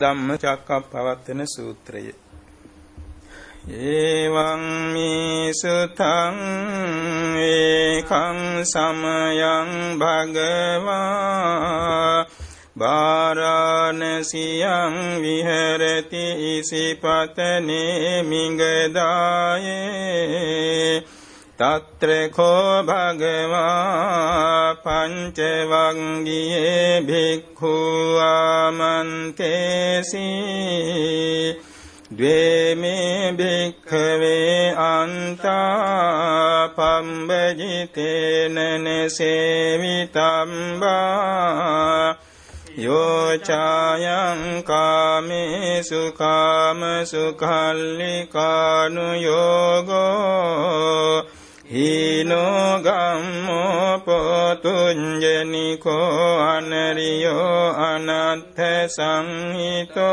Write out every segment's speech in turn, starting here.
ධම්මචක්කප්පවත්තන සූත්‍රය. ඒවං මේ සුතං ඒකං සමයං භගවා බාරාණසියං විහෙරති ඉසිපතනේ මිගදායේ තත්‍රකෝ භගවා පංචවංගියේ භික්ඛු ආමන්තේසි ද්වේමේ භික්ඛවේ අන්තා පම්බජිතේන නසේවිතම්බා යෝචායං කාමේසු කාම සුඛල්ලිකානු යෝගෝ හීනෝ ගම්මෝ පොතුංජනිකෝ අනරියෝ අනත්ථ සංහිතෝ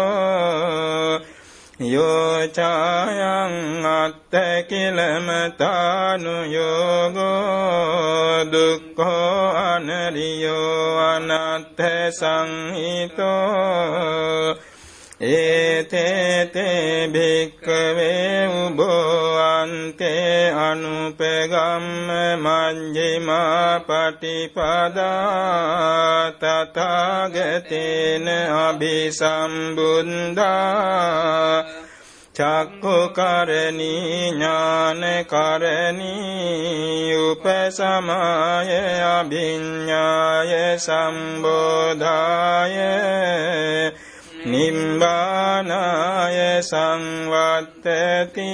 යෝචායං අත්ත කිලමතානු යෝගෝ දුක්ඛෝ අනරියෝ අනත්ථ සංහිතෝ ඒතේතේ භික්කවේ උබෝ අන්තේ අනුපගම්ම මංජිමා පටිපදා තථාගතේන අභිසම්බුද්ධා චක්කුකරණී ඥානකරණී උපසමාය අභිඤ්ඤාය සම්බෝධාය නිම්බානාය සංවත්තති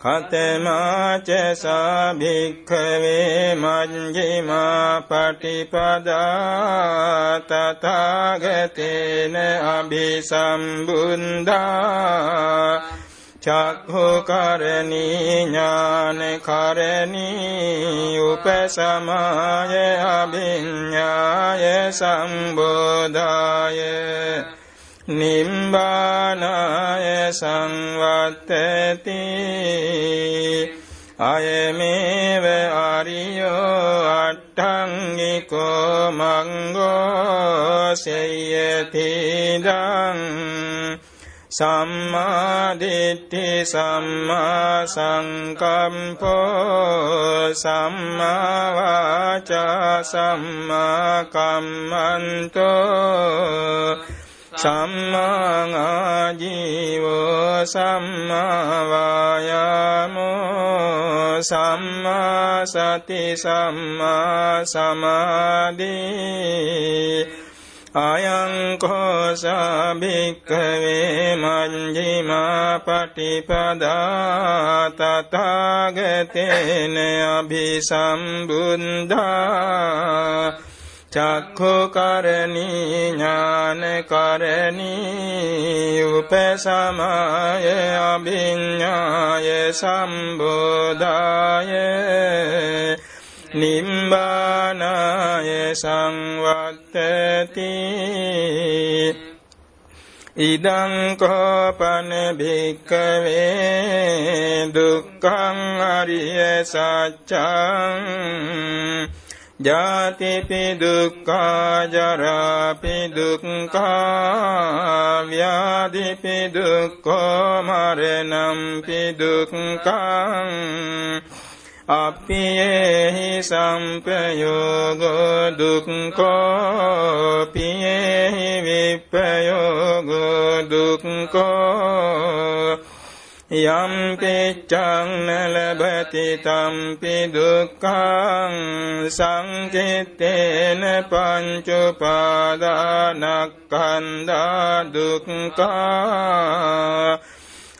කතමාච සාභික්ඛවේ මංජිමා පටිපදා තථාගතේන අභිසම්බුද්ධා චක්ඛුකරණී ඥානකරණී උපසමාය අභිඤ්ඤාය සම්බෝධාය නිම්බානාය සංවත්තති අයමේව ආරියෝ අට්ඨංගිකෝ මංගෝ සේයතිදං සම්මාදිට්ඨි සම්මා සංකම්පෝ සම්මා වාචා සම්මා කම්මන්තෝ සම්මා ආජීවෝ සම්මා වායාමෝ සම්මා සති සම්මා සමාධි අයං කෝසා භික්ඛවේ මංජිමා පටිපදා තථාගතේන අභිසම්බුද්ධා චක්ඛුකරණී ඥානකරණී උපසමාය අභිඤ්ඤාය සම්බෝධාය නිම්බානාය සංවත්තති ඉදං කෝපන භික්කවේ දුක්ඛං අරිය සත්‍යං. ජාතිපි දුක්ඛා ජරාපි දුක්ඛා ව්‍යාධිපි දුක්ඛෝ මරණම්පි දුක්ඛං. අප්පියේහි සම්පයෝගෝ දුක්ඛෝ පියේහි විප්පයෝගෝ දුක්ඛෝ යම් පිච්ඡං නලබති තම්පි දුක්ඛං සංකිට්ඨේන පංච උපාදානස්කන්ධා දුක්ඛා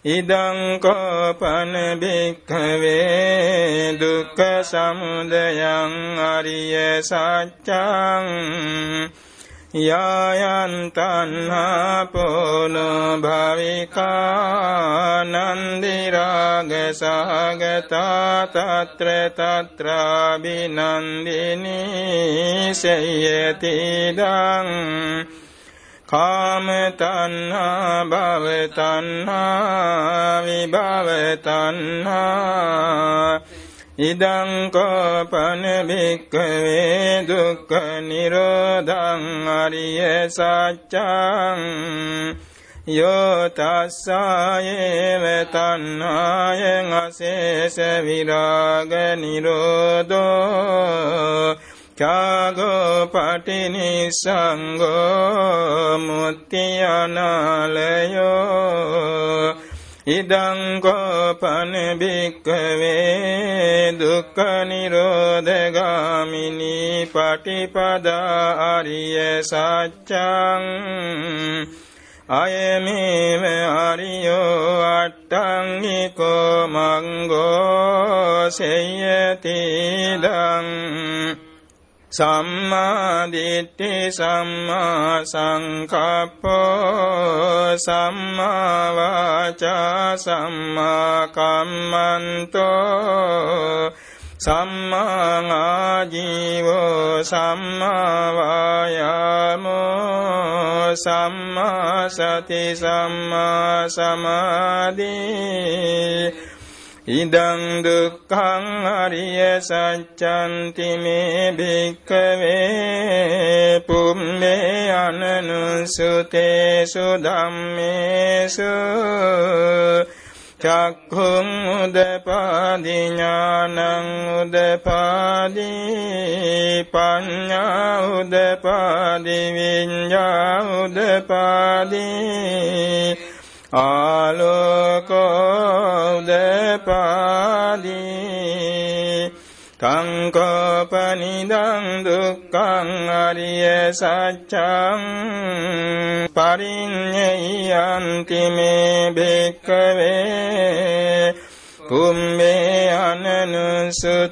ඉදං කෝපන භික්ඛවේ දුක්ඛ සමුදයං අරිය සත්‍යං යායන් තණ්හා පොනෝ භවිකා නන්දි රාග සහගතා తත්‍ර తත්‍රා බිනන්දිනී සයති දං කාම තණ්හා භව තණ්හා විභව තණ්හා. ඉදං කෝපන භික්කවේ දුක්ඛ නිරෝධං අරිය සත්‍යං. යෝ තස්සායේව තණ්හායං අසේස විරාග නිරෝධෝ. ත්‍යාගෝ පටිනිසංගෝ මුත්‍තියනාලයෝ ඉදං කෝපන භික්කවේ දුක්ඛ නිරෝධගාමිනී පටිපදා ආරිය සත්‍යං අයමේව ආරියෝ අට්ඨංගිකෝ මංගෝ සේයතිදං සම්මා දිට්ඨි සම්මා සංකප්පෝ සම්මා වාචා සම්මා කම්මන්තෝ සම්මා ආජීවෝ සම්මා වායාමෝ සම්මා සති සම්මා සමාධි ඉදං දුක්ඛං අරිය සත්‍යන්ති මේ භික්ඛවේ පුම්මේ අනනුසුතේසු ධම්මේසු චක්ඛුං උදපාදි ඥානං උදපාදි පඤ්ඤා උදපාදි විඤ්ඤා උදපාදි ආලෝකෝදපාදී කංකෝපනිදං දුක්ඛං අරිය සත්‍යං පරිඤ්ඤයන්ති මේ භික්ඛවේ කුම්මේ අනනුසුතේසු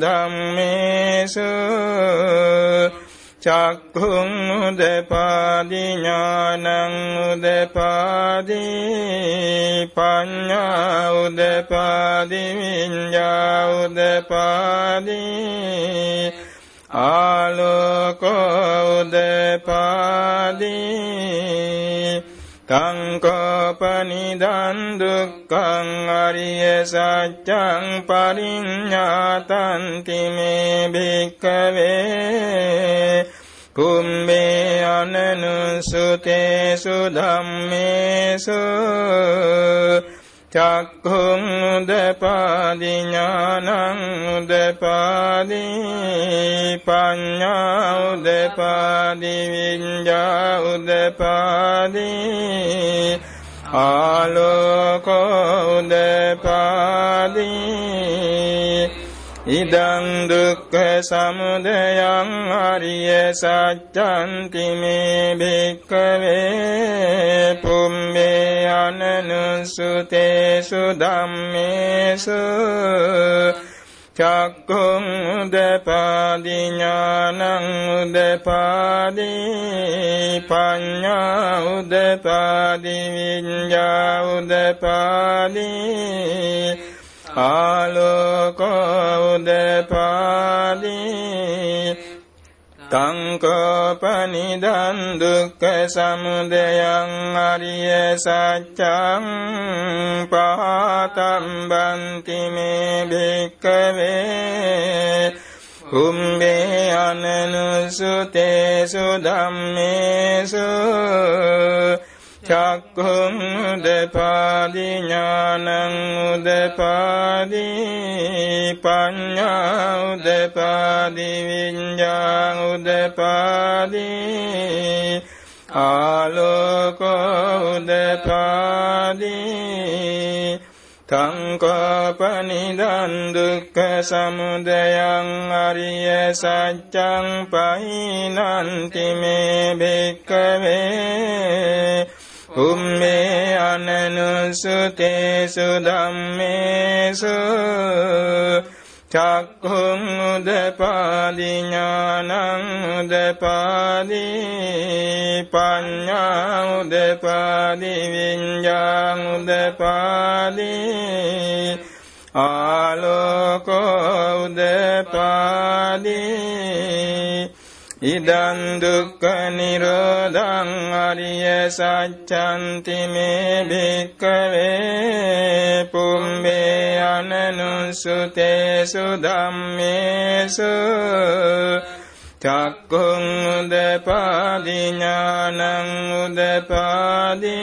ධම්මේසු චක්ඛුං උදපාදි ඥානං උදපාදි පඤ්ඤා උදපාදි විඤ්ඤා උදපාදි ආලෝකෝ උදපාදි කංකෝපනිදන් දුක්ඛං අරිය සත්‍යං පරිඤ්ඤාතන්ති මේ භික්ඛවේ කුම්මේ අනනුසුතේසු ධම්මේසු චක්ඛුං උදපාදි ඥානං උදපාදි පඤ්ඤා උදපාදි විඤ්ඤා උදපාදි ආලෝකෝ උදපාදි ඉදං දුක්ඛ සමුදයං අරිය සත්‍යන්ති මේ භික්ඛවේ පුම්මේ අනනුසුතේසු ධම්මේසු චක්කුං උදපාදි ඥානං උදපාදි පඤ්ඤා උදපාදි විඤ්ඤා උදපාදි ආලෝකෝදපාදී තංකෝපනිදන් දුක්ඛ සමුදයං අරිය සත්‍යං පහතම්බන්ති මේ භික්කවේ කුම්බේ අනනුසුතේසු ධම්මේසු චක්ඛුං උදපාදි ඥානං උදපාදි පඤ්ඤා උදපාදි විඤ්ඤා උදපාදි ආලෝකෝ උදපාදි තංකපනිදන් දුක්ඛ සමුදයං අරිය සත්‍යං පහිනන්ති මේ භික්ඛවේ උම්මේ අනනුසුතේසු ධම්මේසු චක්ඛුං උදපාදි ඥානං උදපාදි පඤ්ඤා උදපාදි විඤ්ඤා උදපාදි ආලෝකෝ උදපාදි ඉදං දුක්ඛ නිරෝධං අරිය සත්‍යන්ති මේ භික්ඛවේ පුම්බේ අනනුසුතේසු ධම්මේසු චක්කුං උදපාදි ඥානං උදපාදි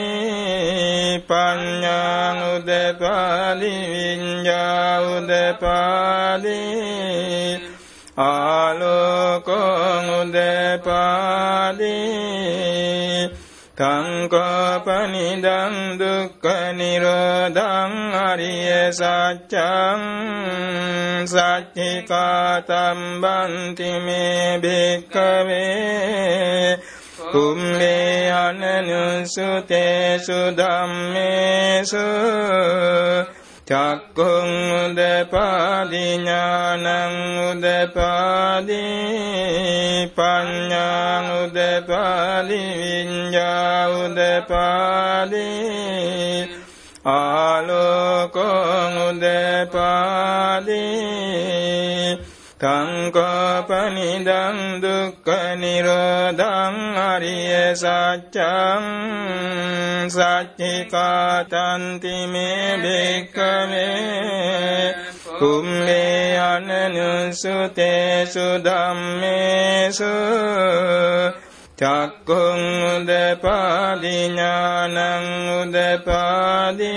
පඤ්ඤාං උදපාදි විඤ්ඤා උදපාදි ආලෝකං උදපාදී තංකපනිදං දුක්ඛ නිරෝධං අරිය සත්‍යං සච්චිකාතම් බන්ති මේ භික්ඛවේ කුම්මේ අනනුසුතේසු ධම්මේසු චක්කුං උදපාදි ඥානං උදපාදි පඤ්ඤාං උදපාදි විඤ්ඤා උදපාදි ආලෝකං උදපාදි තංකපනිදං දුක්ඛ නිරෝධං අරිය සත්‍යං සච්චිකාතන්ති මේ භික්ඛවේ කුම්මේ අනනුසුතේසු ධම්මේසු චක්කුං උදපාදි ඥානං උදපාදි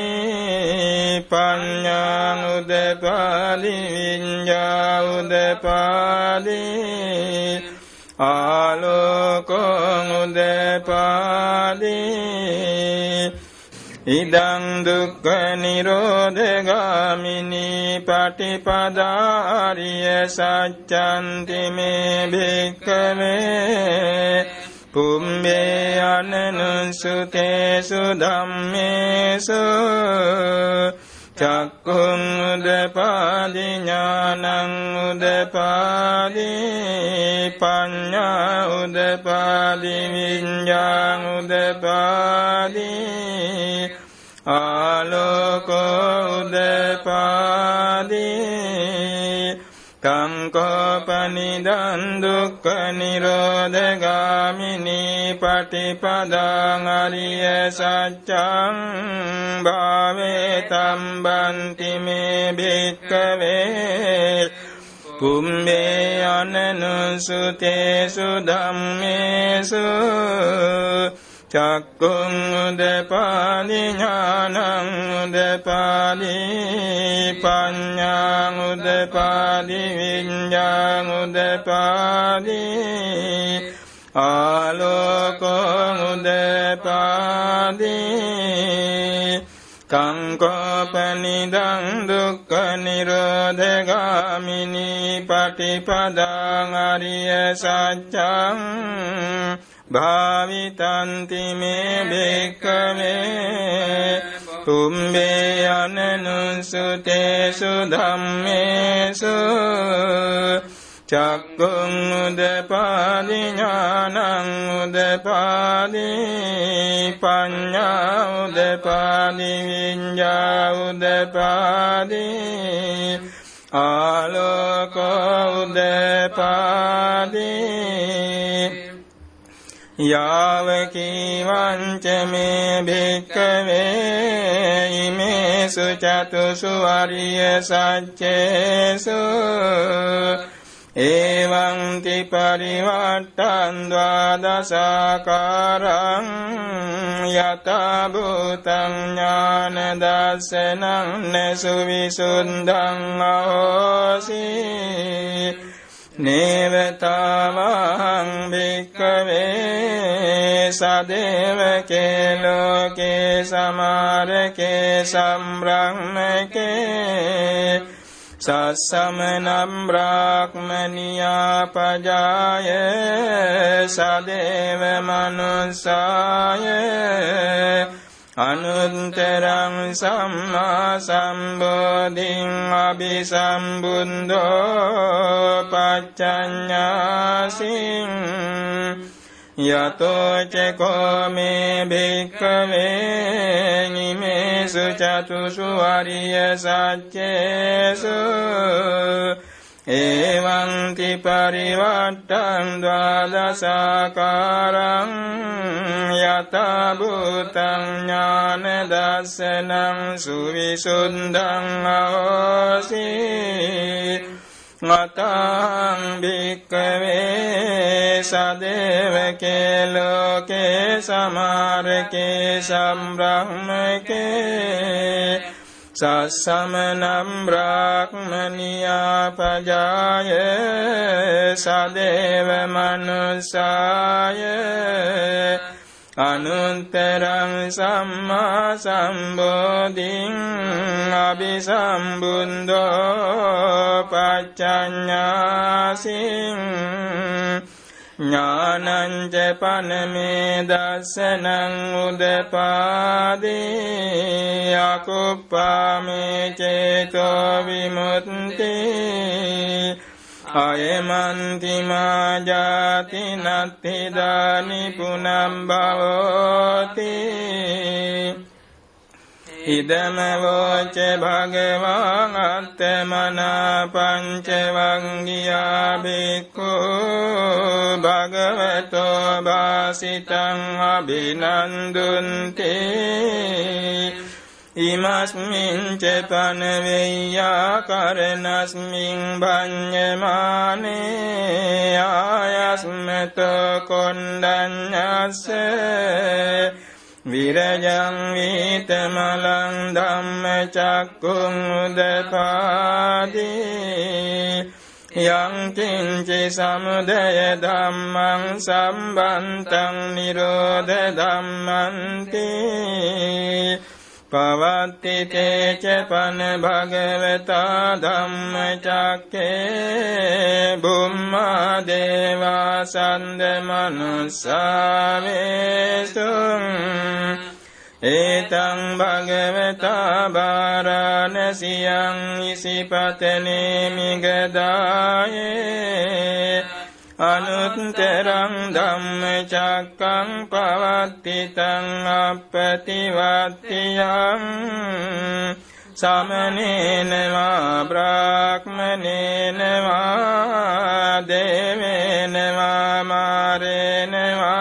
පඤ්ඤාං උදපාදි විඤ්ඤා උදපාදි ආලෝකං උදපාදි ඉදං දුක්ඛ නිරෝධගාමිනී පටිපදාරිය සත්‍යන්ති මේ භික්ඛවේ පුම්බේ අනනුසුතේසු ධම්මේසු චක්කුං උදපාදි ඥානං උදපාදි පඤ්ඤා උදපාදි විඤ්ඤාං උදපාදි ආලෝකෝ කංකෝපනිදන් දුක්ඛ නිරෝධගාමිනී පටිපදාං අරිය සත්‍යං භාවේ තම්බන්ති මේ භික්ඛවේ කුම්මේ අනනුසුතේසු ධම්මේසු චක්කුං උදපාදි ඥානං උදපාදි පඤ්ඤාං උදපාදි විඤ්ඤාං උදපාදි ආලෝකං උදපාදි කංකෝපනිදං දුක්ඛ නිරෝධගාමිනී පටිපදාං අරිය සත්‍යං භාවිතන්ති මේ භික්ඛවේ කුම්බේ අනනුසුතේසු ධම්මේසු චක්කුං උදපාදි ඥානං උදපාදි පඤ්ඤා උදපාදි විඤ්ඤා උදපාදි ආලෝක උදපාදි යාවකීවංච මේ භික්කවේ ඉමේසු චතුසු අරිය සච්චේසු එවං ති පරිවට්ටන් ද්වාදසාකාරං යතා භූතං ඥාන දස්සනං නසු විසුද්ධං අහෝසී නේවතාවං භික්කවේ සදේවකේ ලෝකේ සමාරකේ සම්බ්‍රහ්මකේ සස්සමනම් බ්‍රාහ්මනියා පජාය සදේව මනුස්සාය අනුන්තරං සම්මා සම්බෝධින් අභිසම්බුද්ධෝ පච්චඤ්ඤාසින් යතෝචකෝ මේ භික්ඛවේ නිමේසු චතුසු අරිය සත්‍යේසු එවංති පරිවට්ටං ද්වාදසාකාරං යතභූතං ඥාන දස්සනං සුවිසුද්ධං අවසී මතං භික්කවේ සදේවකේ ලෝකේ සමාරකේ සම්බ්‍රහ්මකේ සස්සමනම් බ්‍රාහ්මනියා පජාය සදේව මනුසාය අනුත්තරං සම්මා සම්බෝධින් අභිසම්බුන්දෝ පච්චඤ්ඤාසින් ඥානංච පනමේ දස්සනං උදපාදී අකුප්පාමේ චේතෝ විමුක්ති අයමන්තිමා ජාති නත්තිදානි පුනම් භවෝති ඉදමවෝච භගවාන් අත්තමනා පංචවංගියා බික්ඛු භගවතෝ වාසිතං අභිනන්දුන්ති ඉමස්මින් ච පනවෙය්‍යා කරනස්මින් භඤ්ඤමානේ ආයස්මත කොණ්ඩඤ්ඤස්සේ විරජං වීතමලං ධම්මචක්කුං උදපාදී යං කිංචි සමුදය ධම්මං සම්බන්තං නිරෝධ ධම්මන්ති පවත්ති තේච පන භගවතා ධම්මචක්කේ බුම්මා දේවා සන්ද මනුස්සාවේසුං ඒතං භගවතා බාරාණසියං ඉසිපතනේ මිගදායේ අනුත්තරං ධම්මචක්කං පවත්තිතං අප්පතිවත්තියං සමනේනවා බ්‍රාහ්මනේනවා දේවේනවා මාරේනවා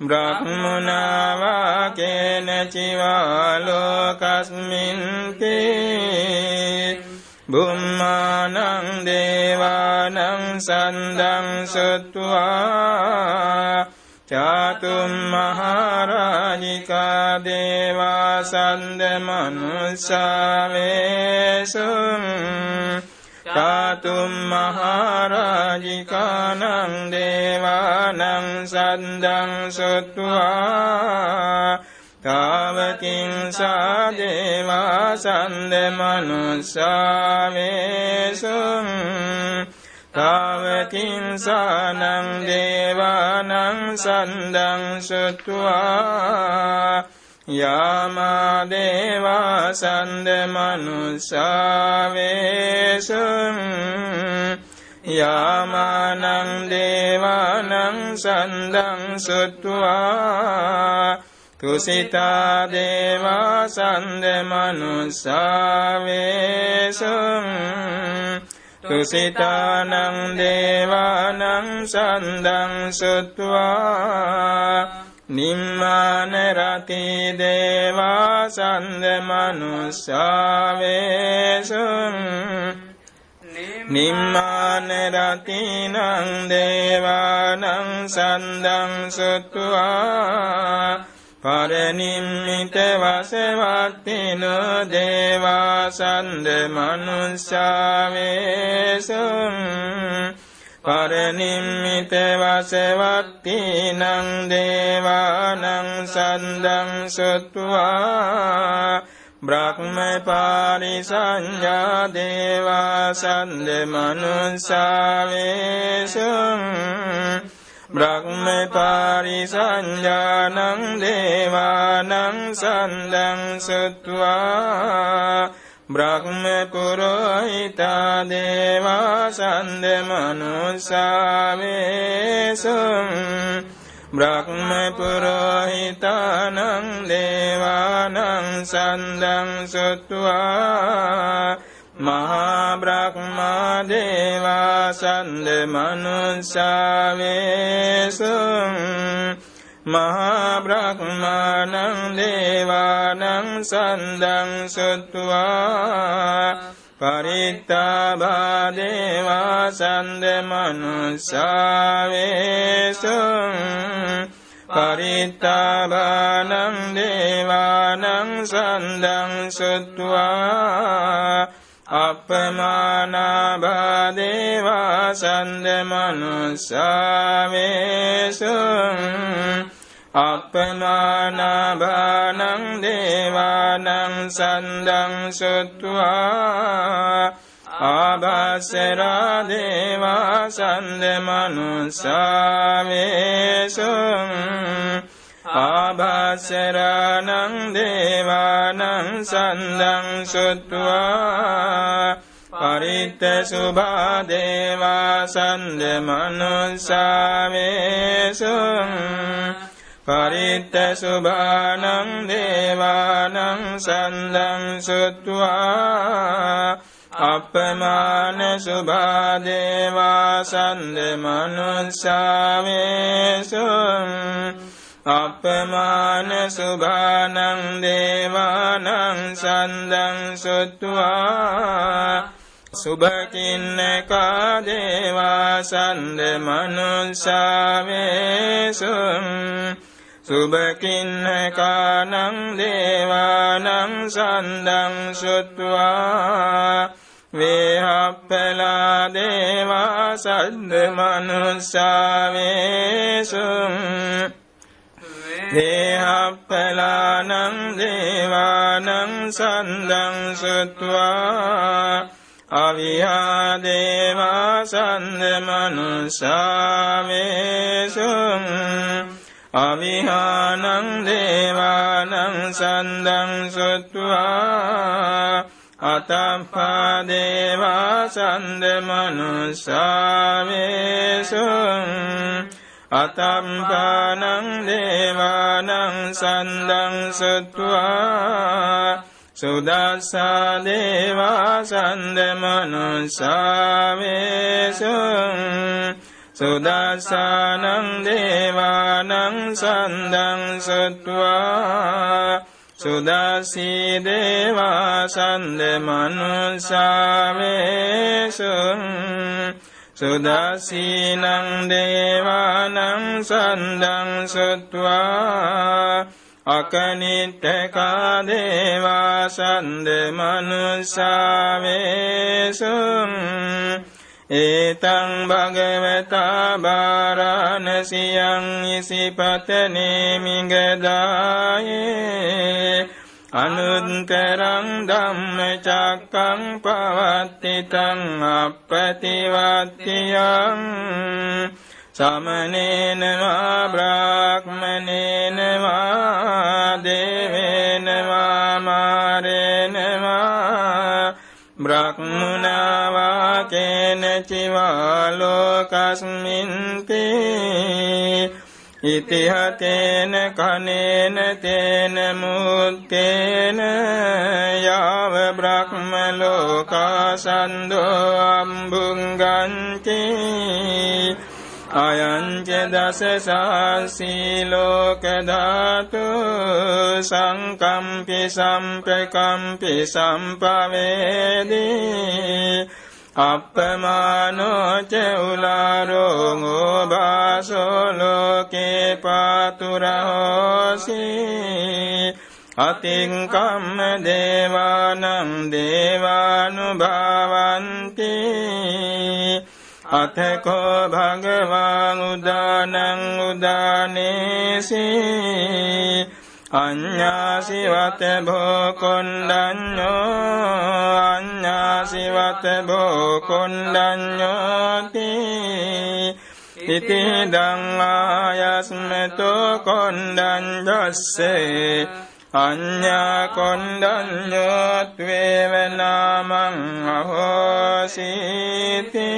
බ්‍රහ්මුණවා කේනචිවාලෝකස්මින්තේ බුම්මානං දේවානං සන්දං සත්වා චාතුම් මහරජිකා දේවා සන්ද මනුස්සාවේසුම් චාතුම් මහරජිකානං දේවානං සන්දං සත්වා තාවකින් සාදේවා සන්ද මනුස්සාවේසුම් තාවකින් සානං දේවානං සන්දං සුත්වා යාමා දේවා සන්ද මනුස්සාවේසුම් යාමානං දේවානං සන්දං සුත්වා තුසිතා දේවා සන්ද මනුස්සාවේසුම් තුසිතානං දේවානං සන්දං සුත්වා නිම්මාන රති දේවා සන්ද මනුස්සාවේසුම් නිම්මාන රතිනං දේවානං සන්දං සුත්වා පරනිම්මිත වසවත්තින දේවාසන්ද මනුස්සාවේසුම් පරනිම්මිත වසවත්තිනං දේවානං සන්දං සුත්වා. බ්‍රහ්ම පාරිසංඥා දේවාසන්ද මනුස්සාවේසුම් බ්‍රහ්ම පාරිසංජානං දේවානං සන්දං සුත්වා බ්‍රහ්ම පුරෝහිතා දේවා සන්ද මනුස්සාවේසුම් බ්‍රහ්ම පුරෝහිතානං දේවානං සන්දං සුත්වා මහා බ්‍රහ්මා දේවා සන්ද මනුස්සාවේසුං මහා බ්‍රහ්මානං දේවානං සන්දං සුත්වා පරිත්තාබා දේවා සන්ද මනුස්සාවේසුං පරිත්තාබානං දේවානං සන්දං සුත්වා අපමානා දේවා සන්ද මනුස්සාවේසුං අපමානාභානං දේවානං සන්දං සුත්වා ආභාසරා දේවා සන්ද මනුස්සාවේසුං ආභාසරානං දේවානං සන්දං සුත්වා පරිත්ත සුභා දේවා සන්ද මනුස්සාවේසුං පරිත්ත සුභානං දේවානං සන්දං සුත්වා අපමාන සුභා දේවා සන්ද මනුස්සාවේසුං අපමාන සුභානං දේවානං සන්දං සුත්වා සුභකින්නකා දේවා සන්ද මනුස්සාවේසුම් සුභකින්නකානං දේවානං සන්දං සුත්වා වේහප්පලා දේවා සද්ද මනුස්සාවේසුම් දේහප්පලානං දේවානං සන්දං සුත්වා අවිහා දේවා සන්ද මනුසාවේසුං අවිහානං දේවානං සන්දං සුත්වා අතම්පා දේවා සන්ද මනුසාවේසුං අතම්පානං දේවානං සන්දං සත්වා සුදස්සා දේවා සන්ද මනුස්සාවේසුං සුදස්සානං දේවානං සන්දං සත්වා සුදස්සී දේවා සන්ද මනුස්සාවේසුං සුදස්සීනං දේවානං සන්දං සුත්වා අකනිට්ඨකා දේවා සන්ද මනුස්සාවේසුං ඒතං භගවතා බාරාණසියං ඉසිපතනේ මිගදායේ අනුත්තරං ධම්මචක්කං පවත්තිතං අප්පතිවත්තියං සමනේනවා බ්‍රාහ්මනේනවා දේවේනවා මාරේනවා බ්‍රහ්මුණවා කේනචිවා ලෝකස්මින්තේ ඉතිහතේන කනේන තේන මුත්තේන යාව බ්‍රහ්ම ලෝකාසන්දෝ අම්බුංගන්ති අයංච දස සාසී ලෝක ධාතු සංකම්පි සම්පකම්පි සම්පවේදී අප්පමානෝච උලාරෝගෝ බාසෝලෝකේ පාතුරහෝසි අතිංකම්ම දේවානං දේවානුභාවන්ති අතකෝ භගවාන් උදානං උදානේසී අඤ්ඤාසිවත භෝකොණ්ඩඤ්ඤෝ අඤ්ඤාසිවත භෝකොණ්ඩඤ්ඤෝති. ඉති දං ආයස්මතෝ කොණ්ඩඤ්ඤස්සේ අඤ්ඤා කොණ්ඩඤ්ඤෝත්වේව නාමං අහෝසීති.